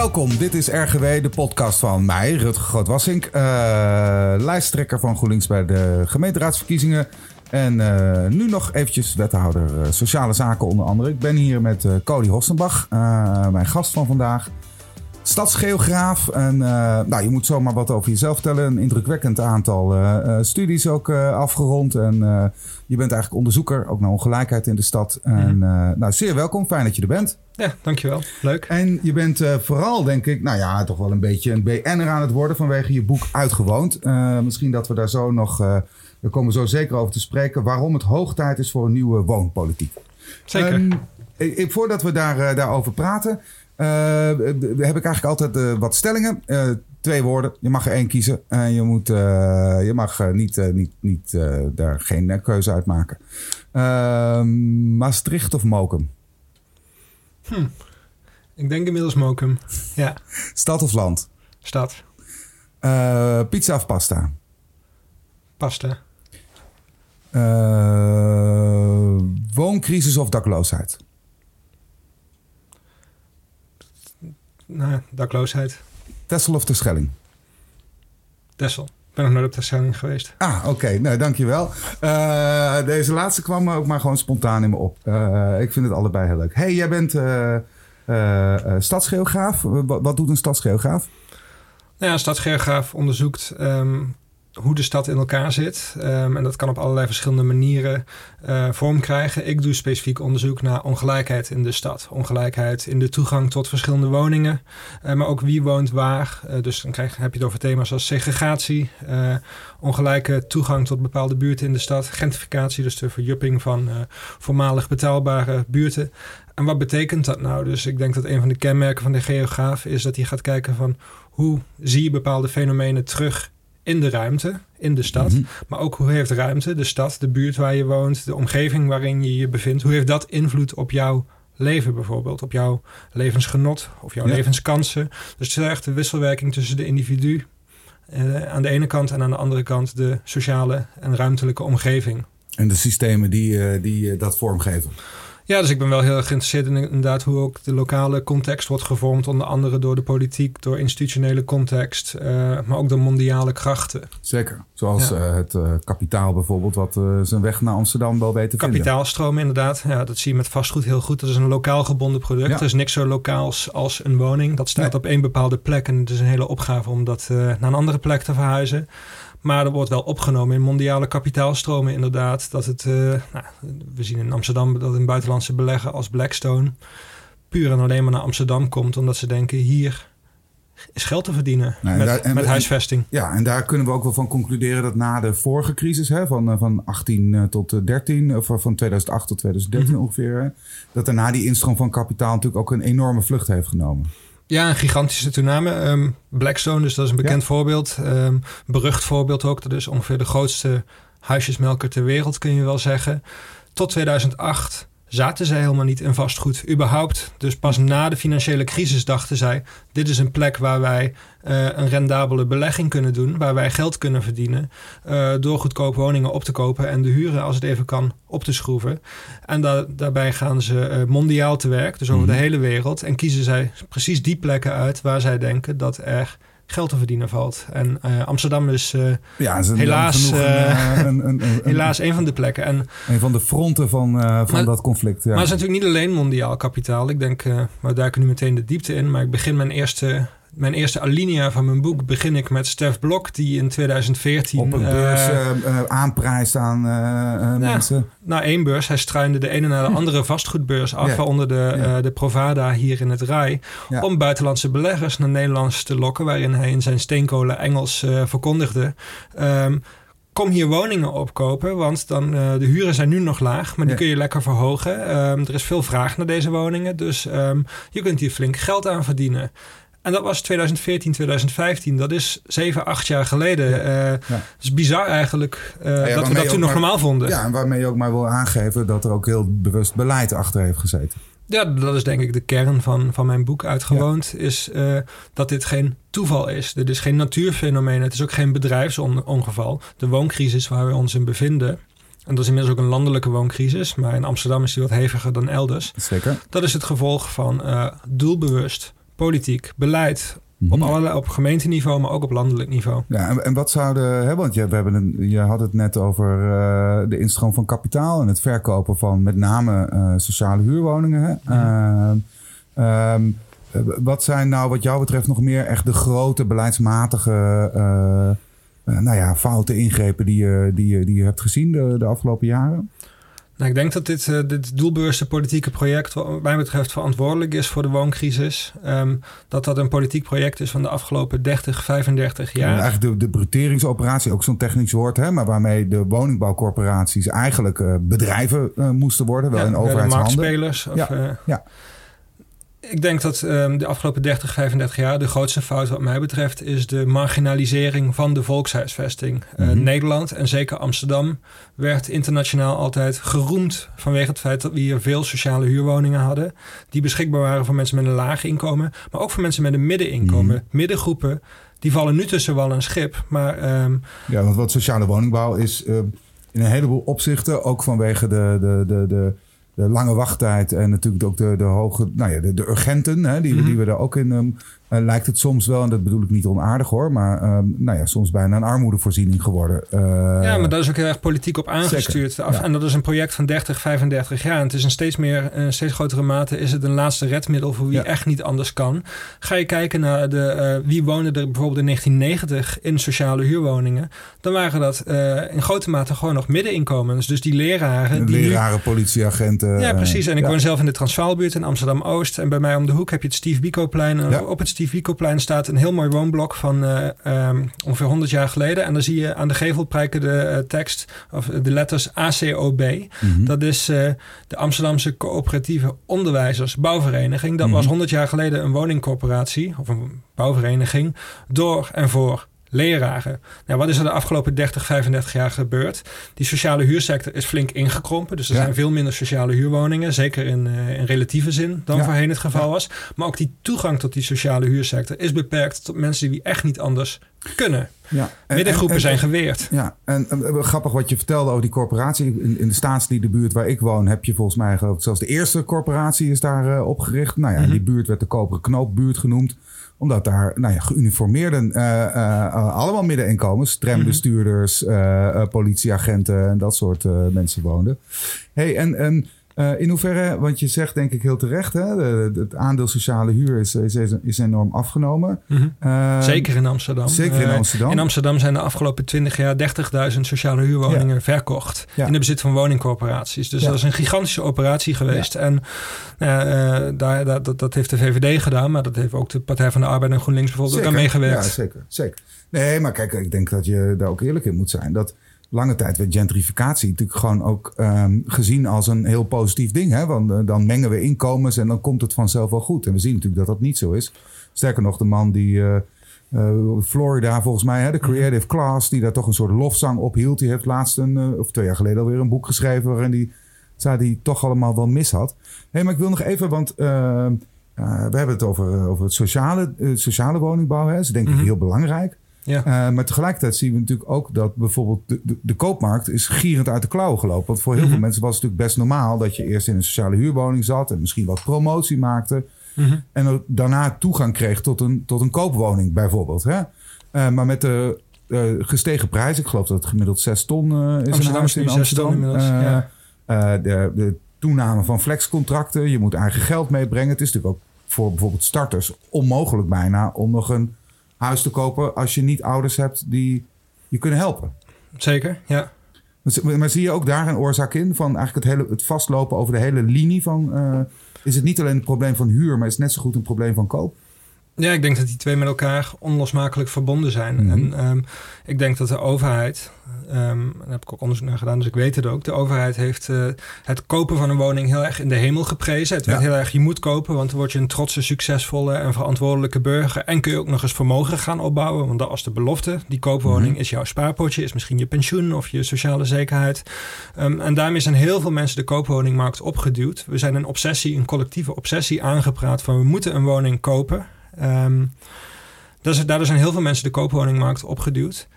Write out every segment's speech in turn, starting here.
Welkom, dit is RGW, de podcast van mij, Rutger Grootwassink. Uh, lijsttrekker van GroenLinks bij de gemeenteraadsverkiezingen. En uh, nu nog eventjes wethouder uh, sociale zaken onder andere. Ik ben hier met Cody Hossenbach, mijn gast van vandaag stadsgeograaf. En uh, nou, je moet zomaar wat over jezelf vertellen. Een indrukwekkend aantal uh, studies ook afgerond. En je bent eigenlijk onderzoeker, ook naar ongelijkheid in de stad. En nou, zeer welkom, fijn dat je er bent. Ja, dankjewel. Leuk. En je bent vooral, denk ik, nou ja, toch wel een beetje een BN'er aan het worden vanwege je boek Uitgewoond. misschien dat we daar zo nog, we komen zo zeker over te spreken, waarom het hoog tijd is voor een nieuwe woonpolitiek. Zeker. Um, ik, voordat we daar, daarover praten, heb ik eigenlijk altijd uh, wat stellingen. Twee woorden. Je mag er één kiezen. En je, moet, je mag niet, niet, niet daar geen keuze uit maken. Ehm, Maastricht of Mokum? Hm. Ik denk inmiddels Mokum. Ja. Stad of land? Stad. pizza of pasta? Pasta. wooncrisis of dakloosheid? Nou, dakloosheid. Tessel of Terschelling? Tessel. Ik ben nog nooit op Terschelling geweest. Ah, oké. Nou, dankjewel. Uh, deze laatste kwam ook maar gewoon spontaan in me op. Uh, ik vind het allebei heel leuk. hey, jij bent uh, stadsgeograaf. Wat, wat, doet een stadsgeograaf? Nou ja, een stadsgeograaf onderzoekt um, hoe de stad in elkaar zit. Um, en dat kan op allerlei verschillende manieren uh, vorm krijgen. Ik doe specifiek onderzoek naar ongelijkheid in de stad. Ongelijkheid in de toegang tot verschillende woningen. Uh, maar ook wie woont waar. Uh, dus dan krijg, heb je het over thema's als segregatie. ongelijke toegang tot bepaalde buurten in de stad. Gentrificatie, dus de verjupping van voormalig betaalbare buurten. En wat betekent dat nou? Dus ik denk dat een van de kenmerken van de geograaf is dat hij gaat kijken van hoe zie je bepaalde fenomenen terug in de ruimte, in de stad. Mhm. Maar ook hoe heeft ruimte, de stad, de buurt waar je woont, de omgeving waarin je je bevindt, hoe heeft dat invloed op jouw leven bijvoorbeeld, op jouw levensgenot of jouw levenskansen. Dus het is echt de wisselwerking tussen de individu uh, aan de ene kant en aan de andere kant de sociale en ruimtelijke omgeving. En de systemen die, uh, die uh, dat vormgeven. Ja, dus ik ben wel heel erg geïnteresseerd in inderdaad hoe ook de lokale context wordt gevormd. Onder andere door de politiek, door institutionele context, uh, maar ook door mondiale krachten. Zeker. Zoals ja. uh, het uh, kapitaal bijvoorbeeld, wat zijn weg naar Amsterdam wel weet te vinden. Kapitaalstromen inderdaad. Ja, dat zie je met vastgoed heel goed. Dat is een lokaal gebonden product. Ja. Er is niks zo lokaals als een woning. Dat staat nee. op één bepaalde plek en het is een hele opgave om dat naar een andere plek te verhuizen. Maar er wordt wel opgenomen in mondiale kapitaalstromen inderdaad. Dat het, uh, nou, we zien in Amsterdam dat een buitenlandse belegger als Blackstone puur en alleen maar naar Amsterdam komt. Omdat ze denken hier is geld te verdienen nou, met, daar, en, met huisvesting. Ja, en daar kunnen we ook wel van concluderen dat na de vorige crisis, hè, van, van 18 tot 13, of van 2008 tot 2013 mm -hmm. ongeveer, dat daarna die instroom van kapitaal natuurlijk ook een enorme vlucht heeft genomen. Ja, een gigantische toename. Um, Blackstone, dus dat is een bekend ja. voorbeeld. Um, berucht voorbeeld ook. Dat is ongeveer de grootste huisjesmelker ter wereld, kun je wel zeggen. Tot 2008 zaten zij helemaal niet in vastgoed, überhaupt. Dus pas na de financiële crisis dachten zij: dit is een plek waar wij uh, een rendabele belegging kunnen doen, waar wij geld kunnen verdienen uh, door goedkoop woningen op te kopen en de huren, als het even kan, op te schroeven. En da daarbij gaan ze uh, mondiaal te werk, dus over mm -hmm. de hele wereld, en kiezen zij precies die plekken uit waar zij denken dat er geld te verdienen valt. En uh, Amsterdam is, uh, ja, is helaas, uh, een, een, helaas een van de plekken. En, een van de fronten van, van maar, dat conflict. Ja. Maar het is natuurlijk niet alleen mondiaal kapitaal. Ik denk, we duiken nu meteen de diepte in. Maar ik begin mijn eerste mijn eerste alinea van mijn boek begin ik met Stef Blok, die in 2014... Op een beurs uh, uh, aanprijst aan uh, mensen. Na één beurs. Hij struinde de ene naar de andere vastgoedbeurs af, onder de, de Provada hier in het Rai. Ja. Om buitenlandse beleggers naar Nederlands te lokken, waarin hij in zijn steenkolen Engels verkondigde... Um, kom hier woningen opkopen, want dan, uh, de huren zijn nu nog laag, maar die ja. kun je lekker verhogen. Um, er is veel vraag naar deze woningen, dus um, je kunt hier flink geld aan verdienen. En dat was 2014, 2015. Dat is 7, 8 jaar geleden. Ja. Uh, ja. Het is bizar eigenlijk uh, ja, dat we dat toen nog normaal vonden. Ja, en waarmee je ook maar wil aangeven dat er ook heel bewust beleid achter heeft gezeten. Ja, dat is denk ik de kern van, van mijn boek uitgewoond. Is uh, dat dit geen toeval is. Dit is geen natuurfenomeen. Het is ook geen bedrijfsongeval. De wooncrisis waar we ons in bevinden. En dat is inmiddels ook een landelijke wooncrisis. Maar in Amsterdam is die wat heviger dan elders. Zeker. Dat is het gevolg van doelbewust politiek, beleid. Op, Mhm. allerlei, op gemeenteniveau, maar ook op landelijk niveau. Ja, en, en wat zouden, hè, want je, we hebben een, je had het net over eh, de instroom van kapitaal en het verkopen van met name eh, sociale huurwoningen. Hè? Ehm, ehm, eh, wat zijn nou wat jou betreft nog meer echt de grote beleidsmatige eh, eh, nou ja, foute ingrepen die je, die je, die je hebt gezien de, de afgelopen jaren? Nou, ik denk dat dit, eh, dit doelbewuste politieke project, wat mij betreft, verantwoordelijk is voor de wooncrisis. Ehm, dat dat een politiek project is van de afgelopen 30, 35 jaar. Eigenlijk de, de bruteringsoperatie, ook zo'n technisch woord, hè, maar waarmee de woningbouwcorporaties eigenlijk eh, bedrijven eh, moesten worden, wel Ja, in overheidshanden. marktspelers. Of, Ja, ja. Ik denk dat ehm, de afgelopen 30, 35 jaar de grootste fout wat mij betreft is de marginalisering van de volkshuisvesting. Eh, Mhm. Nederland en zeker Amsterdam werd internationaal altijd geroemd vanwege het feit dat we hier veel sociale huurwoningen hadden. Die beschikbaar waren voor mensen met een laag inkomen, maar ook voor mensen met een middeninkomen. Mhm. Middengroepen, die vallen nu tussen wal en schip. Maar ehm, Ja, want wat sociale woningbouw is eh, in een heleboel opzichten, ook vanwege de, de, de, de, de lange wachttijd en natuurlijk ook de, de hoge, nou ja, de, de urgenten, hè, die, Mhm. die we er ook in, ehm, eh, lijkt het soms wel, en dat bedoel ik niet onaardig hoor, maar ehm, nou ja, soms bijna een armoedevoorziening geworden. Eh, Ja, maar daar is ook heel erg politiek op aangestuurd. Zeker, Af- ja. En dat is een project van 30, 35 jaar. En het is een steeds meer, een steeds grotere mate is het een laatste redmiddel voor wie Ja. echt niet anders kan. Ga je kijken naar de, eh, wie woonde er bijvoorbeeld in 1990 in sociale huurwoningen, dan waren dat eh, in grote mate gewoon nog middeninkomens. Dus die leraren. Die nu- leraren, politieagenten. ja, eh, precies. En ik ja. woon zelf in de Transvaalbuurt in Amsterdam-Oost. En bij mij om de hoek heb je het Steve Ja. op het Steve Biko-plein staat een heel mooi woonblok van eh, ehm, ongeveer 100 jaar geleden. En dan zie je aan de gevel prijken de eh, tekst, of de letters ACOB. Mhm. Dat is eh, de Amsterdamse Coöperatieve Onderwijzers Bouwvereniging. Dat Mhm. was 100 jaar geleden een woningcorporatie, of een bouwvereniging, door en voor leraren. Nou, wat is er de afgelopen 30, 35 jaar gebeurd? Die sociale huursector is flink ingekrompen. Dus er Ja. zijn veel minder sociale huurwoningen. Zeker in, eh, in relatieve zin dan Ja. voorheen het geval Ja. was. Maar ook die toegang tot die sociale huursector is beperkt tot mensen die echt niet anders kunnen. ja. En- Middengroepen en- zijn geweerd. Ja, en grappig wat je vertelde over die corporatie. In, in de staatsliedenbuurt waar ik woon heb je volgens mij geloof ik, zelfs de eerste corporatie is daar eh, opgericht. Nou ja, Mhm. die buurt werd de Koperen Knoopbuurt genoemd. Omdat daar nou ja, geuniformeerden, eh, eh, allemaal middeninkomens, trambestuurders, eh, eh, politieagenten en dat soort mensen woonden. hey, en, en eh, in hoeverre, want je zegt denk ik heel terecht, hè, de- de- het aandeel sociale huur is, is, is enorm afgenomen. Mhm. Eh, Zeker in Amsterdam. Zeker in Eh, Amsterdam. in Amsterdam zijn de afgelopen 20 jaar 30.000 sociale huurwoningen verkocht. Ja. In de bezit van woningcorporaties. Dus Ja. dat is een gigantische operatie geweest. En daar, daar- dat, dat heeft de VVD gedaan. Maar dat heeft ook de Partij van de Arbeid en GroenLinks bijvoorbeeld ook aan meegewerkt. Ja, zeker, zeker. Nee, maar kijk, ik denk dat je daar ook eerlijk in moet zijn. Dat lange tijd werd gentrificatie natuurlijk gewoon ook ehm, gezien als een heel positief ding. Hè? Want eh, dan mengen we inkomens en dan komt het vanzelf wel goed. En we zien natuurlijk dat dat niet zo is. Sterker nog, de man die... eh, eh, Florida, volgens mij, hè, de Creative Class, die daar toch een soort lofzang op hield. Die heeft laatst een, of twee jaar geleden alweer een boek geschreven waarin die zei die toch allemaal wel mis had. Hé, maar ik wil nog even, want eh, eh, we hebben het over, over het sociale, sociale woningbouw. Hè. Dat is denk ik Mhm. heel belangrijk. Ja. Eh, maar tegelijkertijd zien we natuurlijk ook dat bijvoorbeeld de, de, de koopmarkt is gierend uit de klauwen gelopen. Want voor heel Mhm. veel mensen was het natuurlijk best normaal dat je eerst in een sociale huurwoning zat en misschien wat promotie maakte. Mhm. En daarna toegang kreeg tot een, tot een koopwoning bijvoorbeeld. Hè? Eh, maar met de eh, gestegen prijs, ik geloof dat het gemiddeld 6 ton is Amsterdam een huis in Amsterdam. inmiddels, ja. de, de toename van flexcontracten, je moet eigen geld meebrengen. Het is natuurlijk ook voor bijvoorbeeld starters onmogelijk bijna om nog een huis te kopen als je niet ouders hebt die je kunnen helpen. Zeker, ja. Dus, Maar zie je ook daar een oorzaak in van eigenlijk het, hele, het vastlopen over de hele linie van... eh, is het niet alleen een probleem van huur, maar is het net zo goed een probleem van koop? Ja, ik denk dat die twee met elkaar onlosmakelijk verbonden zijn. Mhm. En ehm, ik denk dat de overheid, ehm, daar heb ik ook onderzoek naar gedaan, dus ik weet het ook. De overheid heeft eh, het kopen van een woning heel erg in de hemel geprezen. Het werd Ja. heel erg, je moet kopen, want dan word je een trotse, succesvolle en verantwoordelijke burger. En kun je ook nog eens vermogen gaan opbouwen, want dat was de belofte. Die koopwoning Mhm. is jouw spaarpotje, is misschien je pensioen of je sociale zekerheid. Ehm, en daarmee zijn heel veel mensen de koopwoningmarkt opgeduwd. We zijn een obsessie, een collectieve obsessie aangepraat van we moeten een woning kopen. Dat is, daardoor zijn heel veel mensen de koopwoningmarkt opgeduwd.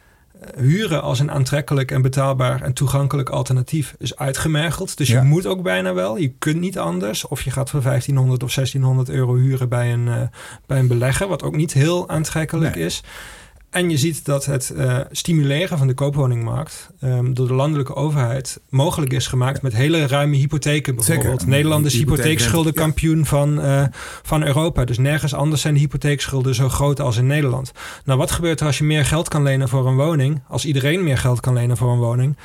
huren als een aantrekkelijk en betaalbaar en toegankelijk alternatief is uitgemergeld. Dus je moet ook bijna wel. Je kunt niet anders. Of je gaat voor 1500 of 1600 euro huren bij een, eh, bij een belegger, wat ook niet heel aantrekkelijk Nee. is. En je ziet dat het eh, stimuleren van de koopwoningmarkt ehm, door de landelijke overheid mogelijk is gemaakt met hele ruime hypotheken. Bijvoorbeeld Zeker. Nederland is hypotheekschuldenkampioen van, eh, van Europa. Dus nergens anders zijn de hypotheekschulden zo groot als in Nederland. Nou, wat gebeurt er als je meer geld kan lenen voor een woning? Als iedereen meer geld kan lenen voor een woning,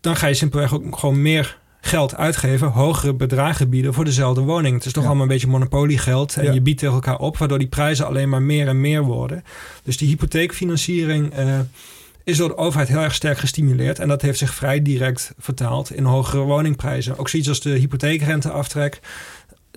dan ga je simpelweg ook gewoon meer geld uitgeven, hogere bedragen bieden voor dezelfde woning. Het is toch Ja. allemaal een beetje monopoliegeld en Ja. je biedt tegen elkaar op, waardoor die prijzen alleen maar meer en meer worden. Dus die hypotheekfinanciering eh, is door de overheid heel erg sterk gestimuleerd en dat heeft zich vrij direct vertaald in hogere woningprijzen. Ook zoiets als de hypotheekrenteaftrek.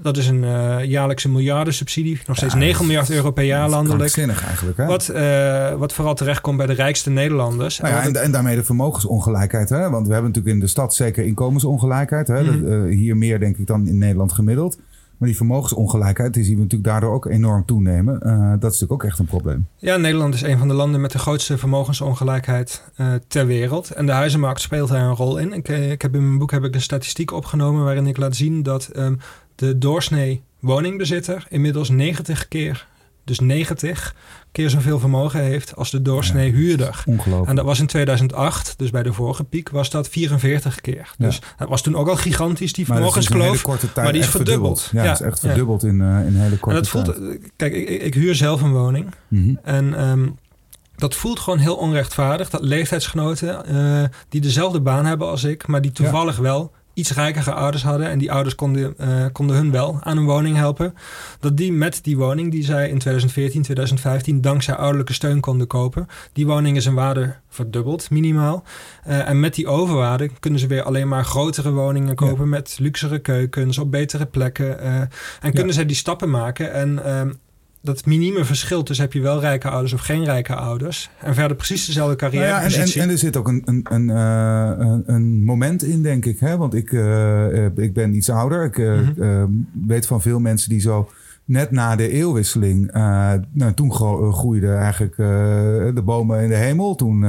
Dat is een eh, jaarlijkse miljardensubsidie, nog steeds Ja, 9 dat is- miljard euro per jaar landelijk. eigenlijk. Hè? Wat, eh, wat vooral terechtkomt bij de rijkste Nederlanders. Nou ja, en, en daarmee de vermogensongelijkheid. Hè? Want we hebben natuurlijk in de stad zeker inkomensongelijkheid. Hè? Mhm. Dat, eh, hier meer denk ik dan in Nederland gemiddeld. Maar die vermogensongelijkheid die zien we natuurlijk daardoor ook enorm toenemen. Dat is natuurlijk ook echt een probleem. Ja, Nederland is een van de landen met de grootste vermogensongelijkheid ter wereld. En de huizenmarkt speelt daar een rol in. Ik, ik heb in mijn boek heb ik een statistiek opgenomen waarin ik laat zien dat ehm, de doorsnee woningbezitter inmiddels 90 keer, dus 90 keer zoveel vermogen heeft als de doorsnee huurder. Ongelooflijk. En dat was in 2008, dus bij de vorige piek, was dat 44 keer. Dus dat was toen ook al gigantisch, die dat vermogenskloof. tijd maar die is echt verdubbeld. Ja, Ja, dat is echt ja. verdubbeld in, eh, in een hele En korte dat voelt, tijd. eh, kijk, ik, ik, ik huur zelf een woning. Mhm. En ehm, dat voelt gewoon heel onrechtvaardig. Dat leeftijdsgenoten eh, die dezelfde baan hebben als ik, maar die toevallig wel iets rijkere ouders hadden. En die ouders konden, eh, konden hun wel aan een woning helpen. Dat die met die woning die zij in 2014, 2015 dankzij ouderlijke steun konden kopen. Die woning is in waarde verdubbeld, minimaal. Eh, en met die overwaarde kunnen ze weer alleen maar grotere woningen kopen met luxere keukens op betere plekken. eh, en kunnen zij die stappen maken. En ehm, dat minieme verschil tussen heb je wel rijke ouders of geen rijke ouders. En verder precies dezelfde Nou ja, en, en, er zit ook een, een, een, eh, een, een moment in, denk ik. Hè? Want ik, eh, eh, ik ben iets ouder. Ik Mhm. weet van veel mensen die zo net na de eeuwwisseling... nou, toen gro- groeiden eigenlijk de bomen in de hemel. Toen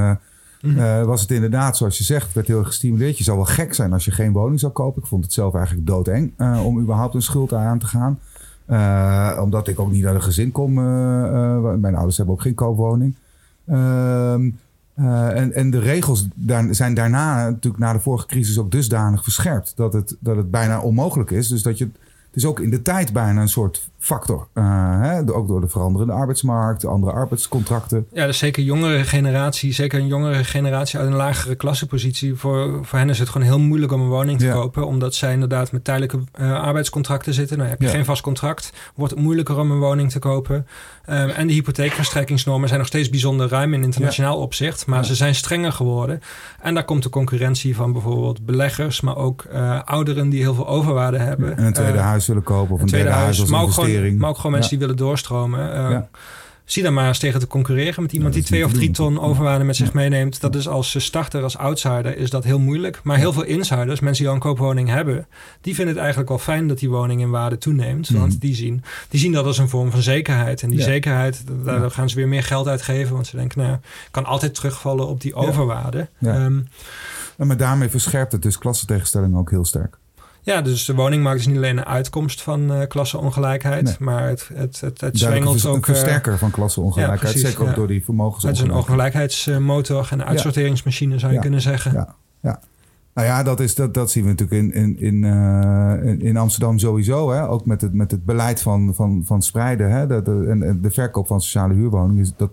Mhm. was het inderdaad, zoals je zegt, werd heel gestimuleerd. Je zou wel gek zijn als je geen woning zou kopen. Ik vond het zelf eigenlijk doodeng om überhaupt een schuld aan te gaan. Eh, omdat ik ook niet uit een gezin kom. eh, eh, mijn ouders hebben ook geen koopwoning. Ehm, eh, en, en de regels daar, zijn daarna, natuurlijk na de vorige crisis, ook dusdanig verscherpt. Dat het, dat het bijna onmogelijk is. Dus dat je. Het is ook in de tijd bijna een soort factor. eh, hè? Ook door de veranderende arbeidsmarkt, andere arbeidscontracten. Ja, dus zeker jongere generatie, zeker een jongere generatie uit een lagere klassenpositie. Voor, voor hen is het gewoon heel moeilijk om een woning te Ja. kopen. Omdat zij inderdaad met tijdelijke eh, arbeidscontracten zitten. Nou heb je Ja. geen vast contract, wordt het moeilijker om een woning te kopen. Ehm, en de hypotheekverstrekkingsnormen zijn nog steeds bijzonder ruim in internationaal opzicht. Maar ze zijn strenger geworden. En daar komt de concurrentie van bijvoorbeeld beleggers, maar ook eh, ouderen die heel veel overwaarde hebben. En een tweede huis willen kopen of een, een tweede huis, huis maar ook, gewoon, investering. maar ook gewoon mensen Ja. die willen doorstromen. Eh, Ja. Zie dan maar eens tegen te concurreren met iemand Ja, die twee of drie ton overwaarde met zich Ja. meeneemt. Dat is als starter, als outsider, is dat heel moeilijk. Maar heel veel insiders, mensen die al een koopwoning hebben, die vinden het eigenlijk wel fijn dat die woning in waarde toeneemt. Mhm. Want die zien, die zien dat als een vorm van zekerheid. En die Ja. zekerheid, Ja. gaan ze weer meer geld uitgeven. Want ze denken, nou, kan altijd terugvallen op die overwaarde. Ja. Ehm, En maar daarmee verscherpt het dus klassentegenstelling ook heel sterk. Ja, dus de woningmarkt is niet alleen een uitkomst van eh klasseongelijkheid, Nee. maar het, het, het, het zwengelt ook... een eh, versterker van klassenongelijkheid. ja, precies, zeker ook door die Het is een vermogensongelijkheid. ongelijkheidsmotor en een uitsorteringsmachine zou je kunnen zeggen. Ja, ja. Nou ja, dat, is, dat, dat zien we natuurlijk in, in, in, eh, in- in Amsterdam sowieso. Hè? Ook met het, met het beleid van, van, van spreiden. Hè? Dat, de, en, de verkoop van sociale huurwoningen. Dat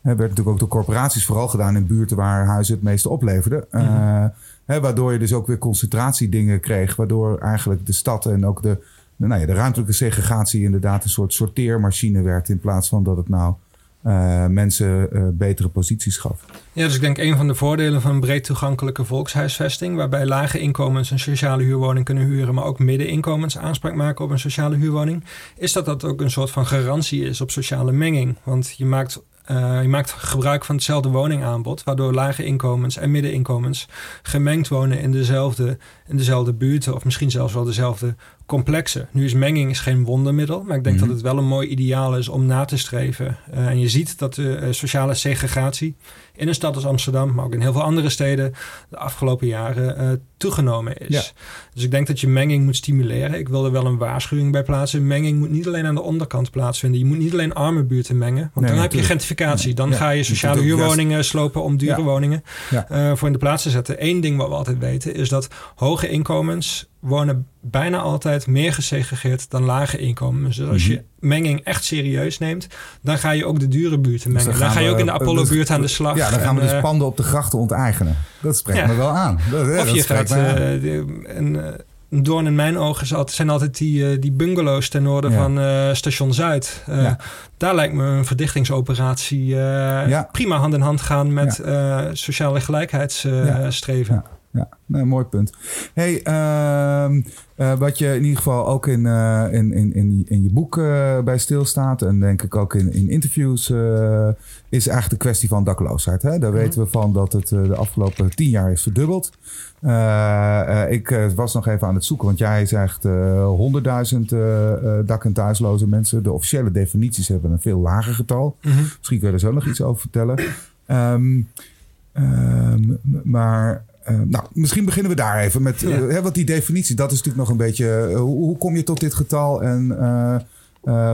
hè, werd natuurlijk ook door corporaties vooral gedaan in buurten waar huizen het meeste opleverden. Eh, Mhm. Waardoor je dus ook weer concentratiedingen kreeg. Waardoor eigenlijk de stad en ook de, nou ja, de ruimtelijke segregatie inderdaad een soort sorteermachine werd. In plaats van dat het nou eh, mensen eh, betere posities gaf. Ja, dus ik denk een van de voordelen van een breed toegankelijke volkshuisvesting, waarbij lage inkomens een sociale huurwoning kunnen huren, maar ook middeninkomens aanspraak maken op een sociale huurwoning, is dat dat ook een soort van garantie is op sociale menging. Want je maakt, eh, je maakt gebruik van hetzelfde woningaanbod, waardoor lage inkomens en middeninkomens gemengd wonen in dezelfde, in dezelfde buurten of misschien zelfs wel dezelfde complexen. Nu is menging is geen wondermiddel, maar ik denk Mhm. dat het wel een mooi ideaal is om na te streven. Eh, en je ziet dat de eh, sociale segregatie in een stad als Amsterdam, maar ook in heel veel andere steden, de afgelopen jaren uh, toegenomen is. Ja. Dus ik denk dat je menging moet stimuleren. Ik wil er wel een waarschuwing bij plaatsen. Menging moet niet alleen aan de onderkant plaatsvinden. Je moet niet alleen arme buurten mengen, want Nee, dan heb je gentrificatie. Dan Ja. ga je sociale juist- huurwoningen slopen om dure Ja. woningen eh, voor in de plaats te zetten. Eén ding wat we altijd weten is dat hoge inkomens wonen bijna altijd meer gesegregeerd dan lage inkomens. Dus als Mhm. je menging echt serieus neemt, dan ga je ook de dure buurten mengen. Dus dan, gaan ga je we- ook in de Apollo-buurt aan de slag. Ja, dan gaan we En, dus eh, panden op de grachten onteigenen. Dat spreekt Ja. me wel aan. Dat, ja, of dat je gaat... eh, de- een, eh, een doorn in mijn ogen is altijd, zijn altijd die, die bungalows ten noorden Ja. van station Zuid. Ja. Daar lijkt me een verdichtingsoperatie Ja. prima hand in hand gaan met sociale gelijkheidsstreven. Ja. Nee, mooi punt. Hey, ehm, eh, wat je in ieder geval ook in, eh, in, in, in, in je boek eh, bij stilstaat... en denk ik ook in, in interviews... is eigenlijk de kwestie van dakloosheid. Hè? Daar Mhm. weten we van dat het de afgelopen tien jaar is verdubbeld. Ik was nog even aan het zoeken, want jij zegt 100.000 eh, dak- en thuisloze mensen. De officiële definities hebben een veel lager getal. Mhm. Misschien kun je er zo nog iets over vertellen. Ehm, ehm, maar eh, nou, misschien beginnen we daar even met. Ja. eh, hè, want die definitie, dat is natuurlijk nog een beetje. eh, hoe, hoe kom je tot dit getal en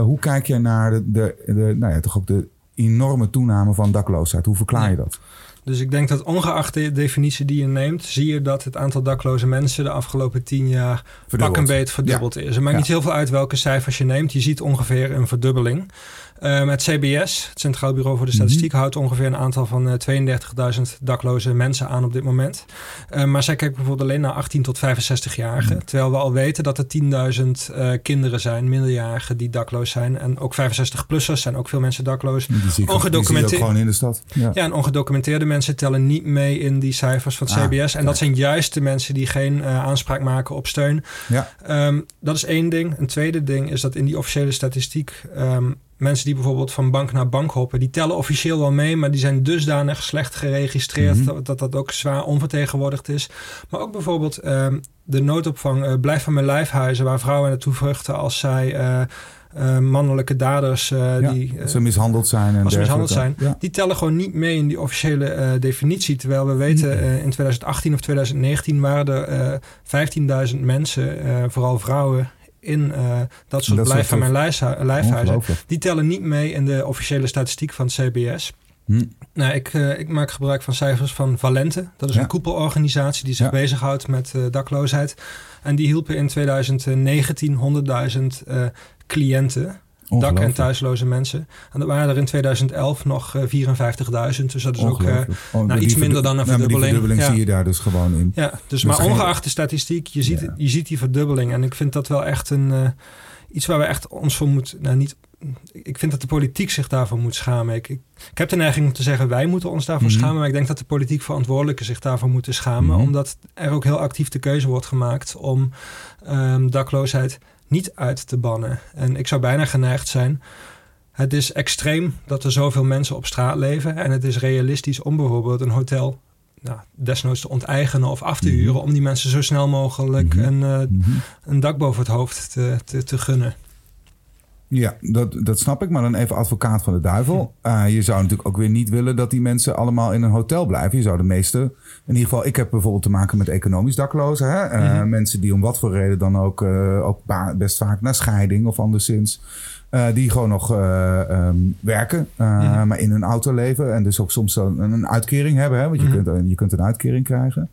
hoe kijk je naar de, de, de, nou ja, toch ook de enorme toename van dakloosheid? Hoe verklaar je dat? Dus ik denk dat ongeacht de definitie die je neemt, zie je dat het aantal dakloze mensen de afgelopen tien jaar pak een beet verdubbeld is. Het maakt Ja. niet heel veel uit welke cijfers je neemt. Je ziet ongeveer een verdubbeling. Eh, met CBS, het Centraal Bureau voor de Mhm. Statistiek, houdt ongeveer een aantal van eh, 32.000 dakloze mensen aan op dit moment. Eh, maar zij kijkt bijvoorbeeld alleen naar 18 tot 65-jarigen. Mhm. Terwijl we al weten dat er 10.000 eh, kinderen zijn, minderjarigen, die dakloos zijn. En ook 65-plussers zijn ook veel mensen dakloos. Ongedocumenteerd- gewoon in de stad. Ja. Ja, en ongedocumenteerde mensen tellen niet mee in die cijfers van het Ah, CBS. En dat zijn juist de mensen die geen aanspraak maken op steun. Ja. Ehm, dat is één ding. Een tweede ding is dat in die officiële statistiek... ehm, mensen die bijvoorbeeld van bank naar bank hoppen... die tellen officieel wel mee, maar die zijn dusdanig slecht geregistreerd... Mhm. dat, dat dat ook zwaar onvertegenwoordigd is. Maar ook bijvoorbeeld ehm, de noodopvang eh, Blijf van mijn lijfhuizen... waar vrouwen naartoe vluchten als zij... eh, eh, mannelijke daders Ja, die Ze mishandeld zijn en als ze mishandeld zijn, Ja. die tellen gewoon niet mee in die officiële definitie. Terwijl we weten, in 2018 of 2019 waren er eh 15.000 mensen, vooral vrouwen, in eh, dat soort Dat blijf soort van mijn lijfhu- lijfhuizen. Die tellen niet mee in de officiële statistiek van het CBS. Hm. Nou, ik, eh, ik maak gebruik van cijfers van Valente. Dat is Ja. een koepelorganisatie die zich Ja. bezighoudt met eh, dakloosheid. En die hielpen in 2019 100.000 eh, cliënten dak- en thuisloze mensen. En dat waren er in 2011 nog eh, 54.000. Dus dat is ook... eh. Oh, nou, iets minder dan een verdubbeling. Die verdubbeling Ja. zie je daar dus gewoon in. ja, dus Dus maar geen- ongeacht de statistiek, je ziet, Ja. je ziet die verdubbeling. En ik vind dat wel echt een... eh, iets waar we echt ons voor moeten... Nou, niet, ik vind dat de politiek zich daarvoor moet schamen. Ik, ik, ik heb de neiging om te zeggen... wij moeten ons daarvoor Mhm. schamen. Maar ik denk dat de politiek verantwoordelijken zich daarvoor moeten schamen. Mhm. Omdat er ook heel actief de keuze wordt gemaakt... om ehm, dakloosheid niet uit te bannen. En ik zou bijna geneigd zijn... Het is extreem dat er zoveel mensen op straat leven. En het is realistisch om bijvoorbeeld een hotel nou, desnoods te onteigenen of af te Mhm. huren. Om die mensen zo snel mogelijk Mhm. een, eh, Mhm. een dak boven het hoofd te, te, te gunnen. Ja, dat, dat snap ik. Maar dan even advocaat van de duivel. Uh, je zou natuurlijk ook weer niet willen dat die mensen allemaal in een hotel blijven. Je zou de meeste... In ieder geval, ik heb bijvoorbeeld te maken met economisch daklozen. Hè? Uh, Mhm. Mensen die om wat voor reden dan ook, uh, ook best vaak naar scheiding of anderszins... Die gewoon nog um, werken, Mhm. maar in hun auto leven. En dus ook soms een, een uitkering hebben. Hè? Want je, Mhm. kunt, je kunt een uitkering krijgen.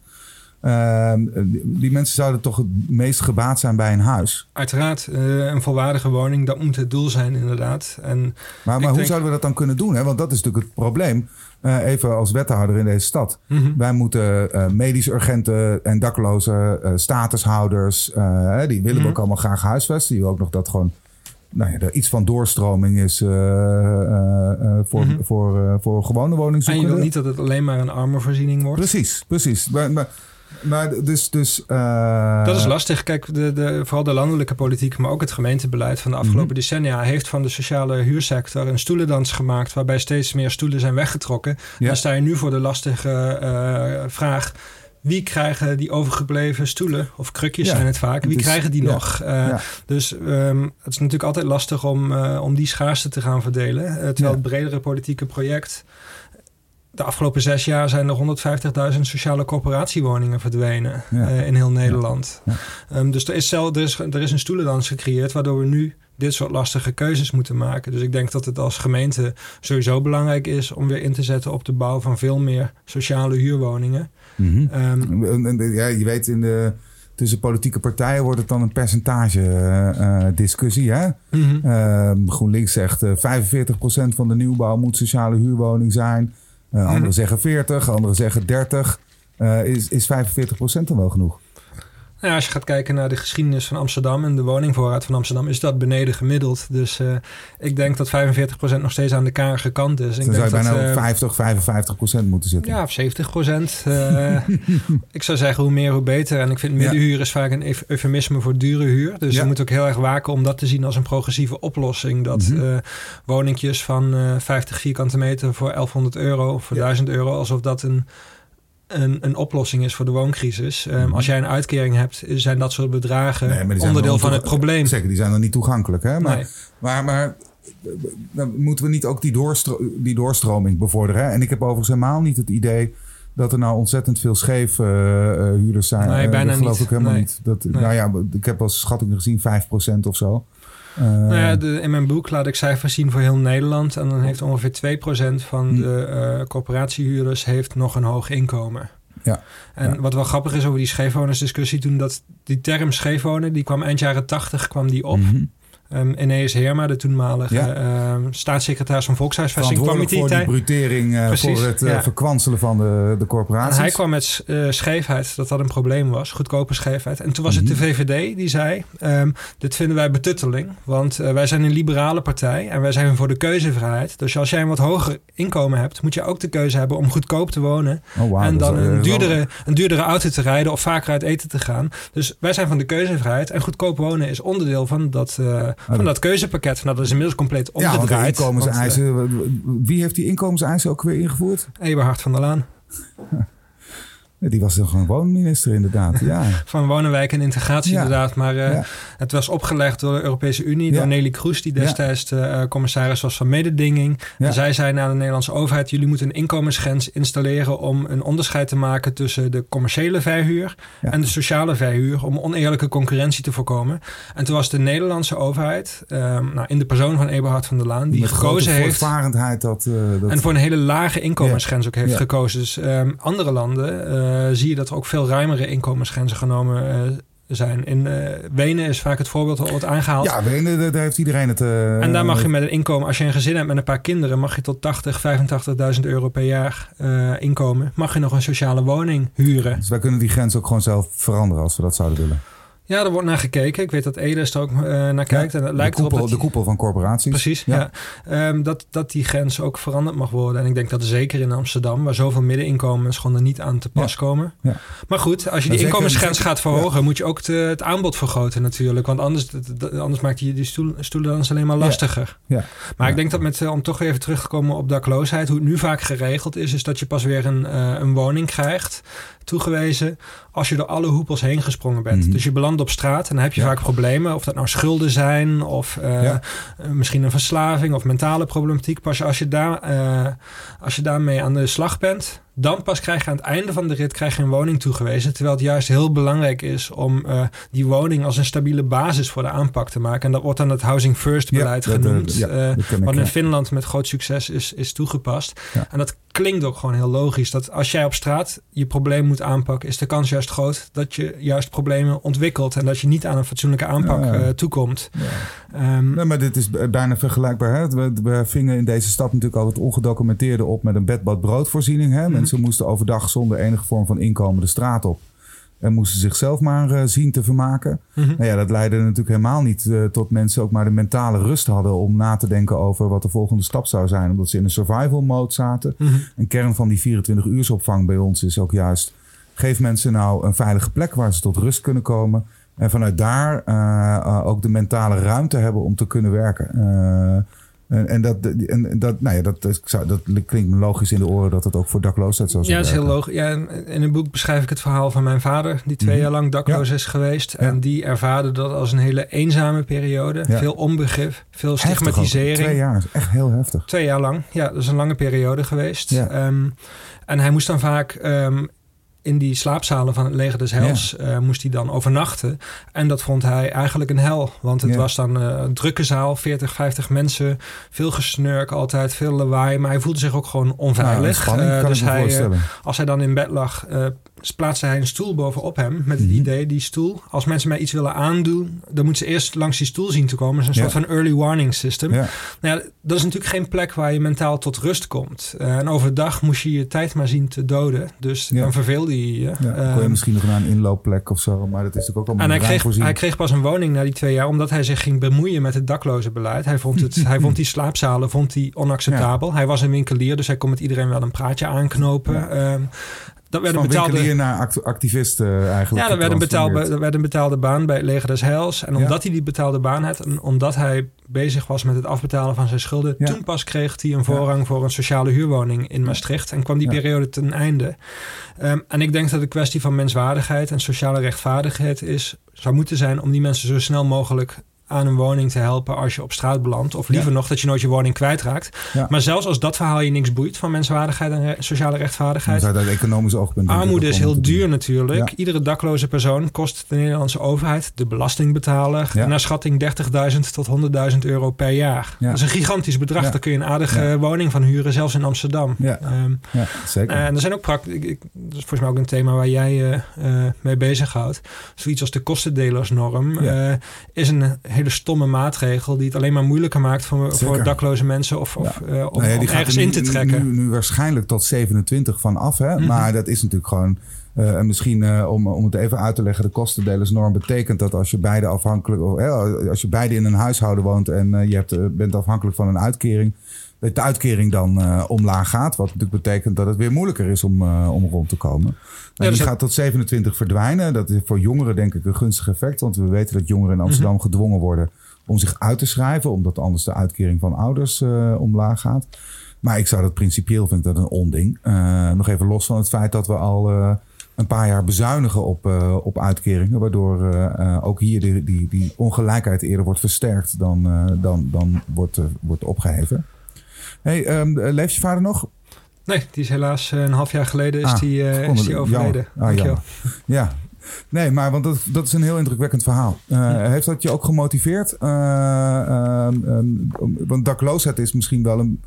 Ehm, die, mensen zouden toch het meest gebaat zijn bij een huis. Uiteraard, uh, een volwaardige woning, dat moet het doel zijn inderdaad. En maar maar hoe denk... zouden we dat dan kunnen doen? Hè? Want dat is natuurlijk het probleem. Uh, even als wethouder in deze stad. Mhm. Wij moeten uh, medisch urgenten en dakloze uh, statushouders... die willen we Mhm. ook allemaal graag huisvesten. Die ook nog dat gewoon nou ja, er iets van doorstroming is uh, uh, voor, Mhm. voor, voor gewone en woningzoekenden. je wil niet dat het alleen maar een armenvoorziening wordt. Precies, precies. Maar, maar, maar dus... dus uh, dat is lastig. Kijk, de, de, vooral de landelijke politiek, maar ook het gemeentebeleid van de afgelopen Mhm. decennia... heeft van de sociale huursector een stoelendans gemaakt... waarbij steeds meer stoelen zijn weggetrokken. Ja. Dan sta je nu voor de lastige uh, vraag... Wie krijgen die overgebleven stoelen? Of krukjes Ja, zijn het vaak. Wie krijgen die ja, nog? Uh, ja. Dus um, het is natuurlijk altijd lastig om, uh, om die schaarste te gaan verdelen. Uh, terwijl het bredere politieke project de afgelopen zes jaar zijn er 150.000 sociale corporatiewoningen verdwenen Ja. eh, in heel Nederland. Ja. Ehm, dus er is, zelf, er, is, er is een stoelendans gecreëerd waardoor we nu dit soort lastige keuzes moeten maken. Dus ik denk dat het als gemeente sowieso belangrijk is om weer in te zetten op de bouw van veel meer sociale huurwoningen. Mhm. Ehm, Ja, je weet, in de, tussen politieke partijen wordt het dan een percentage eh, eh, discussie. Hè? mhm. Ehm, GroenLinks zegt eh 45% van de nieuwbouw moet sociale huurwoning zijn. Eh, anderen Mhm. zeggen 40, anderen zeggen 30. Eh, is, is 45% dan wel genoeg? Nou als je gaat kijken naar de geschiedenis van Amsterdam en de woningvoorraad van Amsterdam, is dat beneden gemiddeld. Dus eh, ik denk dat 45% nog steeds aan de karige kant is. Ik Dan zou je bijna dat, op eh, 50, 55% moeten zitten. Ja, of 70 procent. ik zou zeggen, hoe meer, hoe beter. En ik vind middenhuur is vaak een euf- eufemisme voor dure huur. Dus je moet ook heel erg waken om dat te zien als een progressieve oplossing. Dat eh, woningjes van eh 50 vierkante meter voor 1100 euro of voor Ja. 1000 euro, alsof dat een, een, een oplossing is voor de wooncrisis. Ehm, Mhm. Als jij een uitkering hebt, zijn dat soort bedragen Nee, maar die zijn onderdeel dan van het probleem. Zeker, die zijn dan niet toegankelijk. Hè? Maar, Nee. maar, moeten we niet ook die, doorstro die doorstroming bevorderen? Hè? En ik heb overigens helemaal niet het idee dat er nou ontzettend veel scheef eh, eh, huurders zijn. Nee, Eh, bijna dat geloof niet. ik helemaal Nee. niet. Dat, Nee. Nou ja, ik heb als schatting gezien 5% of zo. Eh, Nou ja, de, in mijn boek laat ik cijfers zien voor heel Nederland. En dan heeft ongeveer 2% van Hm. de eh, corporatiehuurders heeft nog een hoog inkomen. Ja. En Ja. wat wel grappig is over die scheefwonersdiscussie toen, dat die term scheefwonen, die kwam eind jaren 80 kwam die op. mhm. Ehm Eneas Heerma, de toenmalige Ja. ehm, staatssecretaris van Volkshuisvesting, kwam met die voor die brutering, eh, Precies, voor het eh, verkwanselen van de, de En corporaties. hij kwam met eh, scheefheid, dat dat een probleem was, goedkope scheefheid. En toen was het de Mhm. VVD die zei, ehm, dit vinden wij betutteling. Want wij zijn een liberale partij en wij zijn voor de keuzevrijheid. Dus als jij een wat hoger inkomen hebt, moet je ook de keuze hebben om goedkoop te wonen. Oh, en dan een duurdere, een duurdere auto te rijden of vaker uit eten te gaan. Dus wij zijn van de keuzevrijheid. En goedkoop wonen is onderdeel van dat, van dat keuzepakket. Nou, dat is inmiddels compleet Ja, want de omgedraaid. want, eh, inkomenseisen... wie heeft die inkomenseisen ook weer ingevoerd? Eberhard van der Laan. Die was toch gewoon woonminister inderdaad. Ja. Van wonenwijk en integratie Ja. inderdaad. Maar eh, Ja. het was opgelegd door de Europese Unie, Ja. door Nelly Kroes, die destijds de eh, commissaris was van mededinging. En zij zei aan de Nederlandse overheid, jullie moeten een inkomensgrens installeren om een onderscheid te maken tussen de commerciële verhuur en de sociale verhuur, om oneerlijke concurrentie te voorkomen. En toen was de Nederlandse overheid, eh, nou, in de persoon van Eberhard van der Laan, die Met gekozen heeft dat... eh, dat en voor een hele lage inkomensgrens ook heeft gekozen. Dus ehm, andere landen zie je dat er ook veel ruimere inkomensgrenzen genomen eh, zijn. In eh, Wenen is vaak het voorbeeld dat wordt aangehaald. ja, Wenen, daar- heeft iedereen het... eh, En daar mag je met een inkomen, als je een gezin hebt met een paar kinderen, mag je tot 80, 85.000 euro per jaar eh, inkomen. Mag je nog een sociale woning huren? Dus wij kunnen die grens ook gewoon zelf veranderen als we dat zouden willen. Ja, er wordt naar gekeken. Ik weet dat Edes er ook eh, naar kijkt. en het de, lijkt erop koepel, dat de koepel van corporaties. Precies, Ja. ja. Ehm, dat, dat die grens ook veranderd mag worden. En ik denk dat zeker in Amsterdam, waar zoveel middeninkomens gewoon er niet aan te pas komen. Ja. Maar goed, als je die inkomensgrens gaat verhogen, moet je ook te- het aanbod vergroten natuurlijk. Want anders, anders maakt je die stoel- stoelen dan alleen maar lastiger. Ja. Maar ik denk dat met, eh, om toch even terug te komen op dakloosheid, hoe het nu vaak geregeld is, is dat je pas weer een, eh, een woning krijgt toegewezen als je door alle hoepels heen gesprongen bent. Mhm. Dus je belandt op straat en dan heb je Ja. vaak problemen. Of dat nou schulden zijn of eh, Ja. eh, misschien een verslaving of mentale problematiek. Pas als je, daar, eh, als je daarmee aan de slag bent, dan pas krijg je aan het einde van de rit krijg je een woning toegewezen. Terwijl het juist heel belangrijk is om eh, die woning als een stabiele basis voor de aanpak te maken. En dat wordt dan het Housing First Ja, beleid dat, genoemd. ja, eh, dat ken ik, wat in. Finland met groot succes is, is toegepast. En dat klinkt ook gewoon heel logisch. Dat als jij op straat je probleem moet aanpakken, is de kans juist groot dat je juist problemen ontwikkelt. En dat je niet aan een fatsoenlijke aanpak Ja. eh, toekomt. Ja. Ehm, Nee, maar dit is bijna vergelijkbaar. Hè? We, we vingen in deze stad natuurlijk altijd ongedocumenteerde op met een bedbad broodvoorziening. Hè? Mhm. Mensen moesten overdag zonder enige vorm van inkomen de straat op. En moesten zichzelf maar eh, zien te vermaken. mhm. Nou ja, dat leidde natuurlijk helemaal niet eh, tot mensen ook maar de mentale rust hadden om na te denken over wat de volgende stap zou zijn. Omdat ze in een survival mode zaten. Mhm. Een kern van die 24-uursopvang bij ons is ook juist... geef mensen nou een veilige plek waar ze tot rust kunnen komen. En vanuit daar eh, ook de mentale ruimte hebben om te kunnen werken. En, en, dat, en dat, nou ja, dat, dat, dat klinkt me logisch in de oren dat het ook voor dakloosheid zo is. Ja, dat is heel logisch. Ja, in een boek beschrijf ik het verhaal van mijn vader, die twee mhm. jaar lang dakloos is geweest. En die ervaarde dat als een hele eenzame periode. Veel onbegrip, veel stigmatisering. Twee jaar is echt heel heftig. Twee jaar lang, ja, dat is een lange periode geweest. Um, en hij moest dan vaak um, in die slaapzalen van het leger des Hels eh, moest hij dan overnachten. En dat vond hij eigenlijk een hel. Want het was dan uh, een drukke zaal, 40, 50 mensen. Veel gesnurk altijd, veel lawaai. Maar hij voelde zich ook gewoon onveilig. Ja, uh, dus hij, als hij dan in bed lag, plaatste hij een stoel bovenop hem. Met het mhm. idee, die stoel, als mensen mij iets willen aandoen... dan moeten ze eerst langs die stoel zien te komen. Dat is een soort van early warning system. Nou ja, dat is natuurlijk geen plek waar je mentaal tot rust komt. en overdag moest je je tijd maar zien te doden. Dus dan verveelde ja, kon je ehm, misschien nog naar een inloopplek of zo, maar dat is natuurlijk ook allemaal En hij kreeg, hij kreeg pas een woning na die twee jaar, omdat hij zich ging bemoeien met het daklozenbeleid. Hij vond, het, hij vond die slaapzalen vond hij onacceptabel. Hij was een winkelier, dus hij kon met iedereen wel een praatje aanknopen. Ja. Dat werd een betaalde naar activisten eigenlijk. Ja, dat werd, een betaalde, dat werd een betaalde baan bij het Leger des Heils. En omdat hij die betaalde baan had en omdat hij bezig was met het afbetalen van zijn schulden, toen pas kreeg hij een voorrang voor een sociale huurwoning in Maastricht en kwam die periode ten einde. Ehm, en ik denk dat de kwestie van menswaardigheid en sociale rechtvaardigheid is, zou moeten zijn om die mensen zo snel mogelijk aan een woning te helpen als je op straat belandt. Of liever nog dat je nooit je woning kwijtraakt. Maar zelfs als dat verhaal je niks boeit van menswaardigheid en sociale rechtvaardigheid. Dat uit economisch oogpunt. Armoede is heel duur natuurlijk. Iedere dakloze persoon kost de Nederlandse overheid, de belastingbetaler, naar schatting 30.000 tot 100.000 euro per jaar. Dat is een gigantisch bedrag. Daar kun je een aardige woning van huren, zelfs in Amsterdam. Ja, um, zeker. En er zijn ook praktisch, dat is volgens mij ook een thema waar jij uh, uh, mee bezighoudt. Zoiets als de kostendelersnorm uh, is een hele stomme maatregel die het alleen maar moeilijker maakt voor, voor dakloze mensen of, of, uh, om, nee, ergens in te trekken. Nu, nu, waarschijnlijk tot 27 van af, hè? Mhm. maar dat is natuurlijk gewoon. Uh, misschien uh, om, om het even uit te leggen, de kostendelersnorm betekent dat als je beide afhankelijk, als je beide in een huishouden woont en je hebt, bent afhankelijk van een uitkering, dat de uitkering dan uh, omlaag gaat. Wat natuurlijk betekent dat het weer moeilijker is om, uh, om rond te komen. Nou, die gaat tot 27 verdwijnen. Dat is voor jongeren denk ik een gunstig effect. Want we weten dat jongeren in Amsterdam mhm. gedwongen worden om zich uit te schrijven. Omdat anders de uitkering van ouders uh, omlaag gaat. Maar ik zou dat principieel vind ik dat een onding. nog even los van het feit dat we al een paar jaar bezuinigen op, op uitkeringen. Waardoor ook hier die, die, die ongelijkheid eerder wordt versterkt dan, dan, dan wordt, wordt opgeheven. Hey, um, leeft je vader nog? Nee, die is helaas eh, een half jaar geleden is, ah, die, is die overleden. Ah, ja. ja, nee, maar want dat, dat is een heel indrukwekkend verhaal. Uh, Heeft dat je ook gemotiveerd? Uh, um, want dakloosheid is misschien wel een...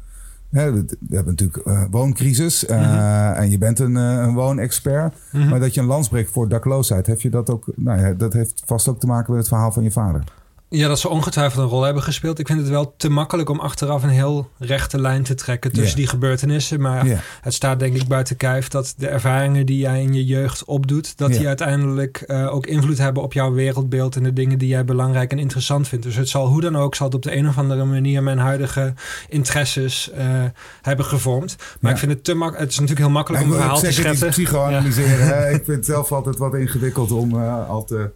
Hè, we hebben natuurlijk wooncrisis mm -hmm. en je bent een, een woonexpert. Mm -hmm. Maar dat je een lans breekt voor dakloosheid, heb je dat ook... Nou ja, dat heeft vast ook te maken met het verhaal van je vader. Ja, dat ze ongetwijfeld een rol hebben gespeeld. Ik vind het wel te makkelijk om achteraf een heel rechte lijn te trekken tussen die gebeurtenissen. Maar het staat denk ik buiten kijf dat de ervaringen die jij in je jeugd opdoet, dat die uiteindelijk uh, ook invloed hebben op jouw wereldbeeld en de dingen die jij belangrijk en interessant vindt. Dus het zal hoe dan ook, zal het op de een of andere manier mijn huidige interesses uh, hebben gevormd. Maar ik vind het te makkelijk. Het is natuurlijk heel makkelijk om een verhaal te scheppen. Psychoanalyseren. ik vind het zelf altijd wat ingewikkeld om uh, al te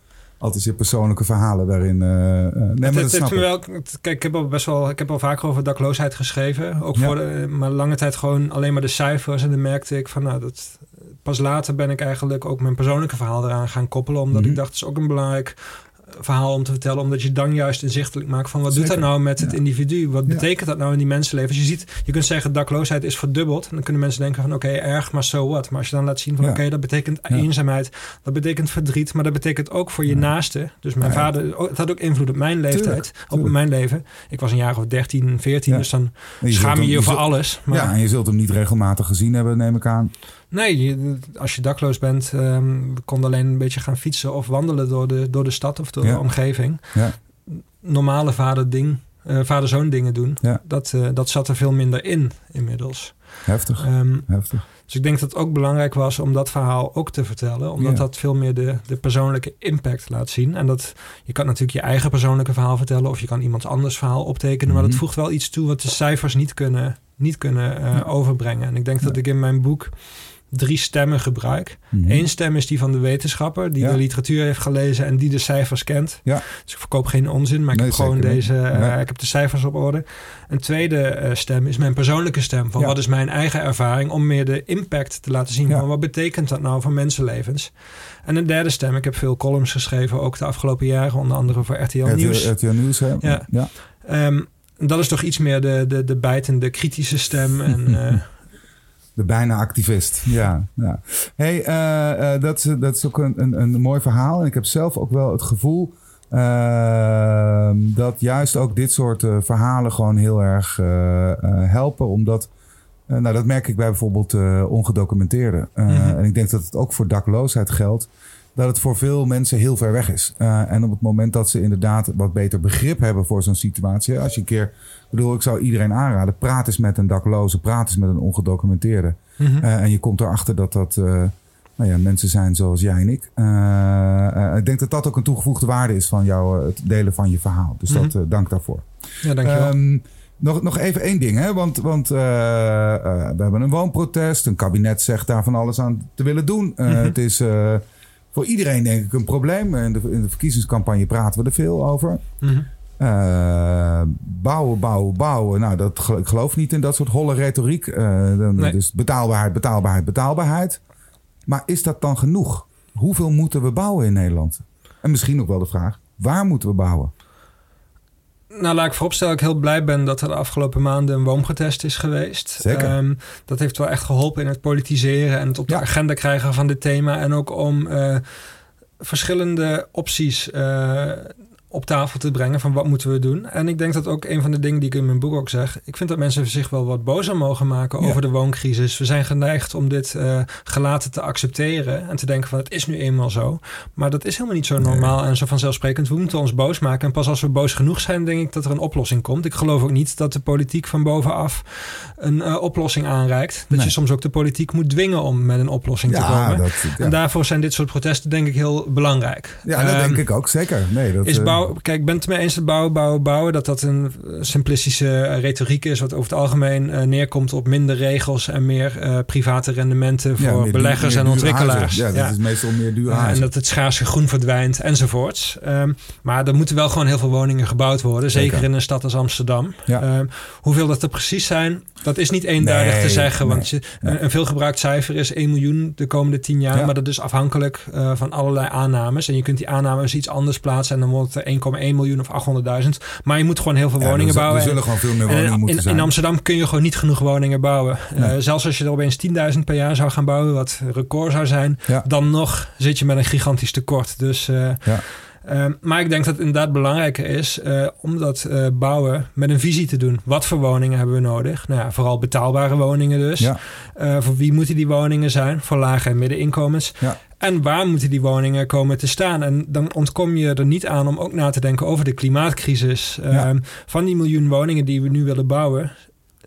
altijd je persoonlijke verhalen daarin. Uh, nee, het, het, wel, kijk, ik heb al best wel, ik heb al vaker over dakloosheid geschreven. Ook voor de, maar lange tijd gewoon alleen maar de cijfers. En dan merkte ik van, nou, dat, pas later ben ik eigenlijk ook mijn persoonlijke verhaal eraan gaan koppelen. Omdat ik mhm. dacht, het is ook een belangrijk verhaal om te vertellen, omdat je dan juist inzichtelijk maakt van wat doet dat nou met het individu? Wat betekent dat nou in die mensenleven? Als je ziet, je kunt zeggen dakloosheid is verdubbeld. En dan kunnen mensen denken van oké, erg, maar zo wat. Maar als je dan laat zien van oké, dat betekent eenzaamheid, dat betekent verdriet, maar dat betekent ook voor je naaste. Dus mijn vader, het had ook invloed op mijn leeftijd, op mijn leven. Ik was een jaar of 13, 14, dus dan schaam je je voor alles. Maar, ja, en je zult hem niet regelmatig gezien hebben, neem ik aan. Nee, als je dakloos bent, um, konden alleen een beetje gaan fietsen of wandelen door de, door de stad of door de omgeving. Ja. Normale vader-ding, uh, vader-zoon dingen doen, ja. dat, uh, dat zat er veel minder in inmiddels. Heftig. Um, Heftig. Dus ik denk dat het ook belangrijk was om dat verhaal ook te vertellen. Omdat dat veel meer de, de persoonlijke impact laat zien. En dat je kan natuurlijk je eigen persoonlijke verhaal vertellen. Of je kan iemands anders verhaal optekenen. Maar dat mhm. voegt wel iets toe wat de cijfers niet kunnen, niet kunnen uh, overbrengen. En ik denk dat ik in mijn boek drie stemmen gebruik. Mhm. Eén stem is die van de wetenschapper, die Ja. de literatuur heeft gelezen en die de cijfers kent. Ja. Dus ik verkoop geen onzin, maar ik Nee, heb gewoon deze, eh, ik heb de cijfers op orde. Een tweede eh, stem is mijn persoonlijke stem. Van wat is mijn eigen ervaring om meer de impact te laten zien. Van wat betekent dat nou voor mensenlevens? En een derde stem, ik heb veel columns geschreven, ook de afgelopen jaren, onder andere voor RTL Nieuws. RTL Nieuws, hè? Ja. ja. Ehm, dat is toch iets meer de, de, de bijtende, kritische stem. En, eh, De bijna activist, ja. ja. Hey, eh, eh, dat, is, dat is ook een, een, een mooi verhaal. En ik heb zelf ook wel het gevoel eh, dat juist ook dit soort eh, verhalen gewoon heel erg helpen. Omdat, nou dat merk ik bij bijvoorbeeld ongedocumenteerden. Mhm. En ik denk dat het ook voor dakloosheid geldt. Dat het voor veel mensen heel ver weg is. Eh, en op het moment dat ze inderdaad wat beter begrip hebben voor zo'n situatie. Als je een keer, ik bedoel, ik zou iedereen aanraden. Praat eens met een dakloze, praat eens met een ongedocumenteerde. mhm. Eh, en je komt erachter dat dat eh, nou ja, mensen zijn zoals jij en ik. Ik denk dat dat ook een toegevoegde waarde is van jou, het delen van je verhaal. Dus dat, Mhm. eh, dank daarvoor. ja, dankjewel. Ehm, nog, nog even één ding, hè? want, want we hebben een woonprotest. Een kabinet zegt daar van alles aan te willen doen. Mhm. Het is voor iedereen denk ik een probleem. In de, in de verkiezingscampagne praten we er veel over. Mhm. Eh, bouwen, bouwen, bouwen. Nou, dat, ik geloof niet in dat soort holle retoriek. Dan, Nee. Dus betaalbaarheid, betaalbaarheid, betaalbaarheid. Maar is dat dan genoeg? Hoeveel moeten we bouwen in Nederland? En misschien ook wel de vraag, waar moeten we bouwen? Nou, laat ik vooropstellen dat ik heel blij ben dat er de afgelopen maanden een woonprotest is geweest. Zeker. Ehm, dat heeft wel echt geholpen in het politiseren en het op de Ja. agenda krijgen van dit thema. En ook om eh, verschillende opties eh, op tafel te brengen van wat moeten we doen. En ik denk dat ook een van de dingen die ik in mijn boek ook zeg... ik vind dat mensen zich wel wat bozer mogen maken Ja. over de wooncrisis. We zijn geneigd om dit eh, gelaten te accepteren en te denken van het is nu eenmaal zo. Maar dat is helemaal niet zo Nee. normaal en zo vanzelfsprekend. We moeten ons boos maken. En pas als we boos genoeg zijn, denk ik dat er een oplossing komt. Ik geloof ook niet dat de politiek van bovenaf een eh, oplossing aanreikt. Dat Nee. je soms ook de politiek moet dwingen om met een oplossing te komen. dat, ja. En daarvoor zijn dit soort protesten denk ik heel belangrijk. ja, dat Ehm, denk ik ook zeker. Nee, dat, is eh, kijk, ik ben het ermee eens dat bouwen, bouwen, bouwen... dat dat een eh, simplistische eh, retoriek is... wat over het algemeen eh, neerkomt op minder regels... en meer private rendementen voor beleggers en ontwikkelaars. Ja, dat is meestal meer duur en dat het schaarse groen verdwijnt enzovoorts. Ehm, maar er moeten wel gewoon heel veel woningen gebouwd worden. Zeker, Zeker. in een stad als Amsterdam. Ehm, hoeveel dat er precies zijn, dat is niet eenduidig Nee, te zeggen. Want je, nee. een, een veelgebruikt cijfer is 1 miljoen de komende 10 jaar. Ja. Maar dat is afhankelijk van allerlei aannames. En je kunt die aannames iets anders plaatsen. En dan wordt er 1,1 miljoen of 800.000. Maar je moet gewoon heel veel Ja, woningen bouwen. Er zullen gewoon veel meer En woningen in, moeten in, zijn. in Amsterdam kun je gewoon niet genoeg woningen bouwen. Eh, zelfs als je er opeens 10.000 per jaar zou gaan bouwen, wat record zou zijn, Ja. dan nog zit je met een gigantisch tekort. Dus, eh, Ja. eh, maar ik denk dat het inderdaad belangrijker is eh, om dat eh, bouwen met een visie te doen. Wat voor woningen hebben we nodig? Nou ja, vooral betaalbare woningen dus. Ja. Eh, voor wie moeten die woningen zijn? Voor lage en middeninkomens. Ja. En waar moeten die woningen komen te staan? En dan ontkom je er niet aan om ook na te denken over de klimaatcrisis. Ja. Ehm, van die miljoen woningen die we nu willen bouwen,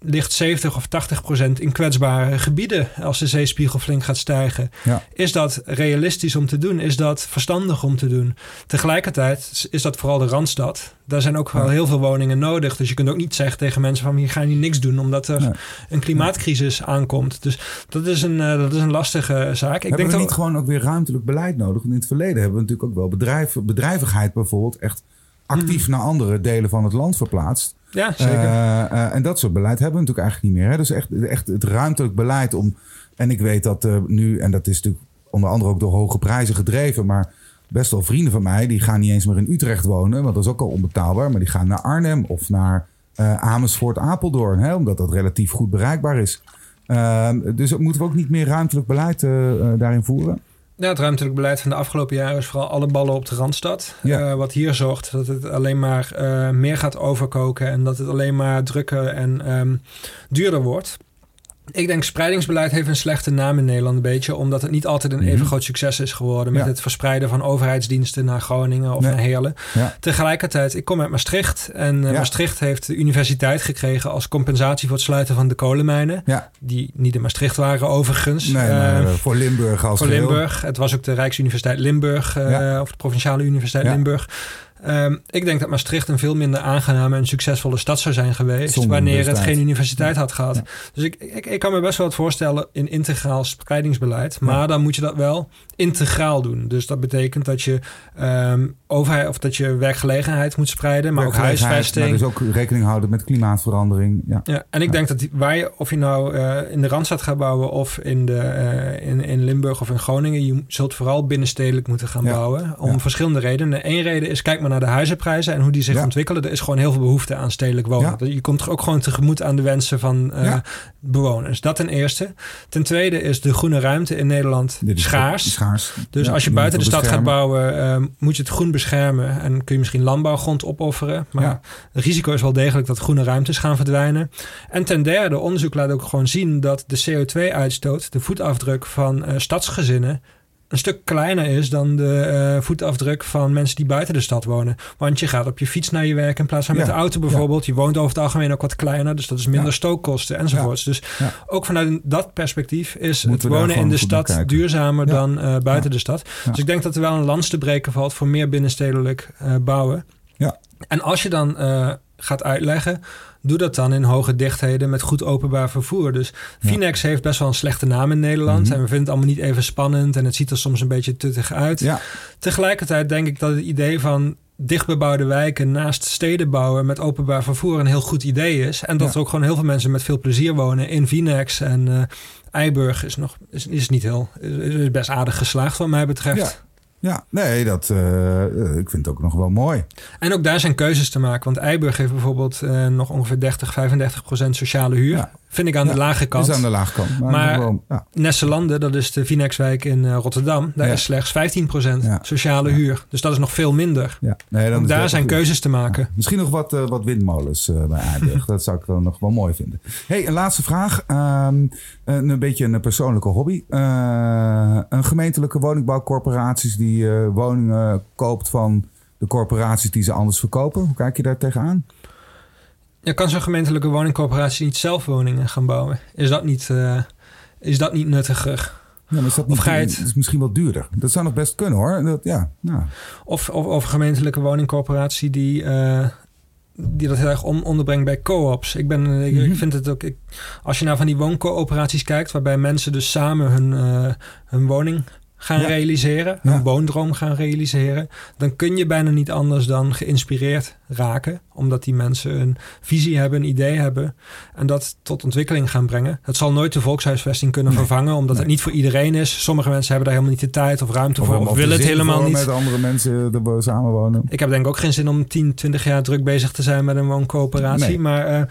ligt 70 of 80 procent in kwetsbare gebieden als de zeespiegel flink gaat stijgen. Ja. Is dat realistisch om te doen? Is dat verstandig om te doen? Tegelijkertijd is dat vooral de Randstad. Daar zijn ook wel Ja. heel veel woningen nodig. Dus je kunt ook niet zeggen tegen mensen van hier gaan hier niks doen omdat er Nee. een klimaatcrisis aankomt. Dus dat is een, eh, dat is een lastige zaak. Ik hebben denk we niet gewoon ook weer ruimtelijk beleid nodig? Want in het verleden hebben we natuurlijk ook wel bedrijf, bedrijvigheid bijvoorbeeld echt actief naar andere delen van het land verplaatst. Ja, zeker. Eh, eh, en dat soort beleid hebben we natuurlijk eigenlijk niet meer. Hè? Dus echt, echt het ruimtelijk beleid om. En ik weet dat eh, nu, en dat is natuurlijk onder andere ook door hoge prijzen gedreven, maar best wel vrienden van mij die gaan niet eens meer in Utrecht wonen, want dat is ook al onbetaalbaar, maar die gaan naar Arnhem of naar eh, Amersfoort, Apeldoorn, hè? omdat dat relatief goed bereikbaar is. Ehm, dus moeten we ook niet meer ruimtelijk beleid eh, eh, daarin voeren? Ja, het ruimtelijk beleid van de afgelopen jaren is vooral alle ballen op de Randstad. Ja. Eh, wat hier zorgt dat het alleen maar eh, meer gaat overkoken en dat het alleen maar drukker en ehm, duurder wordt. Ik denk spreidingsbeleid heeft een slechte naam in Nederland een beetje, omdat het niet altijd een Mhm. even groot succes is geworden met Ja. het verspreiden van overheidsdiensten naar Groningen of Nee. naar Heerlen. Ja. Tegelijkertijd, ik kom uit Maastricht en eh, Ja. Maastricht heeft de universiteit gekregen als compensatie voor het sluiten van de kolenmijnen, die niet in Maastricht waren overigens. nee, maar Eh, voor Limburg als voor. Limburg. Het was ook de Rijksuniversiteit Limburg, eh, of de Provinciale Universiteit Ja. Limburg. Ehm, ik denk dat Maastricht een veel minder aangename en succesvolle stad zou zijn geweest. wanneer het geen universiteit had gehad. Dus ik, ik, ik, kan me best wel wat voorstellen in integraal spreidingsbeleid. Maar dan moet je dat wel integraal doen. Dus dat betekent dat je um, overheid of dat je werkgelegenheid moet spreiden, maar ook huisvesting. Maar dus ook rekening houden met klimaatverandering. Ja, ja en ik denk dat waar je, of je nou uh, in de Randstad gaat bouwen of in, de, uh, in, in Limburg of in Groningen, je zult vooral binnenstedelijk moeten gaan bouwen. Om verschillende redenen. Eén reden is, kijk maar naar de huizenprijzen en hoe die zich ontwikkelen. Er is gewoon heel veel behoefte aan stedelijk wonen. Je komt ook gewoon tegemoet aan de wensen van uh, bewoners. Dat ten eerste. Ten tweede is de groene ruimte in Nederland schaars. schaars. Dus als je buiten de stad gaat bouwen, moet je het groen beschermen. En kun je misschien landbouwgrond opofferen. Maar het risico is wel degelijk dat groene ruimtes gaan verdwijnen. En ten derde, onderzoek laat ook gewoon zien dat de CO2-uitstoot, de voetafdruk van uh, stadsgezinnen, een stuk kleiner is dan de uh, voetafdruk van mensen die buiten de stad wonen. Want je gaat op je fiets naar je werk in plaats van met de auto bijvoorbeeld. Je woont over het algemeen ook wat kleiner, dus dat is minder stookkosten enzovoorts. Dus ook vanuit dat perspectief is het wonen in de stad duurzamer dan uh, buiten de stad. Dus ik denk dat er wel een lans te breken valt voor meer binnenstedelijk uh, bouwen. Ja. En als je dan gaat uitleggen doe dat dan in hoge dichtheden met goed openbaar vervoer. Dus Finex heeft best wel een slechte naam in Nederland. Mhm. En we vinden het allemaal niet even spannend. En het ziet er soms een beetje tuttig uit. Ja. Tegelijkertijd denk ik dat het idee van dichtbebouwde wijken naast steden bouwen met openbaar vervoer een heel goed idee is. En dat er ook gewoon heel veel mensen met veel plezier wonen in Finex en uh, Eiburg is nog is, is niet heel is best aardig geslaagd wat mij betreft. Ja, nee, dat, uh, ik vind het ook nog wel mooi. En ook daar zijn keuzes te maken. Want Eiburg heeft bijvoorbeeld uh, nog ongeveer 30, 35 procent sociale huur. Ja. Vind ik aan de lage kant. Is aan de lage kant. Maar, maar gewoon, ja. Nesselanden, dat is de Vinexwijk in uh, Rotterdam. Daar is slechts 15 procent sociale huur. Dus dat is nog veel minder. Ja. Nee, dan daar zijn keuzes te maken. Misschien nog wat, wat windmolens bij Eiburg. dat zou ik dan nog wel mooi vinden. hey, een laatste vraag. Um, een beetje een persoonlijke hobby. een gemeentelijke woningbouwcorporaties die woningen koopt van de corporaties die ze anders verkopen. Hoe kijk je daar tegenaan? Ja, kan zo'n gemeentelijke woningcorporatie niet zelf woningen gaan bouwen? Is dat niet, uh, is dat niet nuttiger? Ja, maar is dat, niet, of het... is misschien wel duurder. Dat zou nog best kunnen hoor. Dat, ja, nou. of, of, of een gemeentelijke woningcorporatie die, uh, die dat heel erg onderbrengt bij co-ops. Ik, ben, ik, mhm. vind het ook. Ik, als je naar van die wooncoöperaties kijkt, waarbij mensen dus samen hun, uh, hun woning gaan realiseren, een woondroom gaan realiseren, dan kun je bijna niet anders dan geïnspireerd raken, omdat die mensen een visie hebben, een idee hebben en dat tot ontwikkeling gaan brengen. Het zal nooit de volkshuisvesting kunnen vervangen, omdat het niet voor iedereen is. Sommige mensen hebben daar helemaal niet de tijd of ruimte voor, of, willen het helemaal niet. Met andere mensen er samenwonen. Ik heb denk ik ook geen zin om 10, 20 jaar druk bezig te zijn met een wooncoöperatie, maar uh,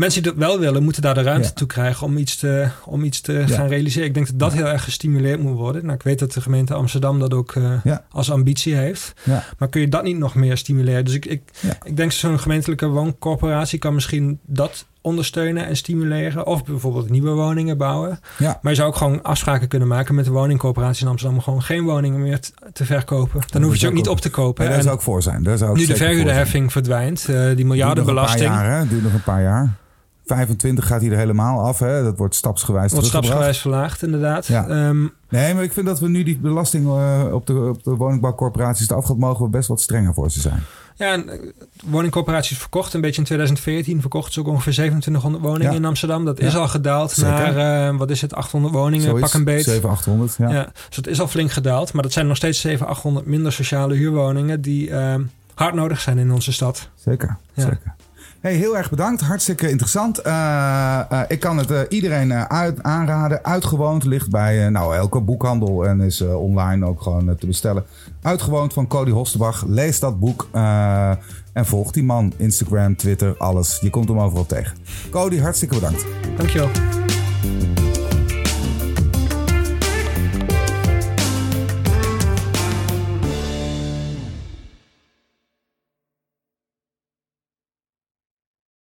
mensen die dat wel willen, moeten daar de ruimte toe krijgen om iets te, om iets te gaan realiseren. Ik denk dat dat heel erg gestimuleerd moet worden. Nou, ik weet dat de gemeente Amsterdam dat ook uh, als ambitie heeft. Maar kun je dat niet nog meer stimuleren? Dus ik, ik, ik denk zo'n gemeentelijke wooncorporatie kan misschien dat ondersteunen en stimuleren. Of bijvoorbeeld nieuwe woningen bouwen. Ja. Maar je zou ook gewoon afspraken kunnen maken met de woningcorporatie in Amsterdam om gewoon geen woningen meer te verkopen. Dan hoef je ze ook niet op te kopen. daar zou ik voor zijn. Daar zou ik nu de verhuurderheffing verdwijnt, uh, die miljardenbelasting. Duurt nog een paar jaar, hè? Duurt nog een paar jaar. 25 gaat hij er helemaal af. Hè? Dat wordt stapsgewijs Wordt stapsgewijs verlaagd, inderdaad. Ja. Ehm, nee, maar ik vind dat we nu die belasting uh, op, de, op de woningbouwcorporaties eraf gaat, mogen we best wat strenger voor ze zijn. Ja, en eh, woningcorporaties verkocht een beetje in 2014. Verkocht ze ook ongeveer 2700 woningen in Amsterdam. Dat is al gedaald naar, uh, wat is het, 800 woningen, Zoiets, pak een beet. 700, 800, ja. ja. Dus dat is al flink gedaald. Maar dat zijn nog steeds 700, 800 minder sociale huurwoningen die uh, hard nodig zijn in onze stad. Zeker, zeker. Hey, heel erg bedankt. Hartstikke interessant. Uh, uh, ik kan het uh, iedereen aanraden. Uitgewoond ligt bij nou, elke boekhandel en is online ook gewoon te bestellen. Uitgewoond van Cody Hostenbach. Lees dat boek en volg die man. Instagram, Twitter, alles. Je komt hem overal tegen. Cody, hartstikke bedankt. Dankjewel.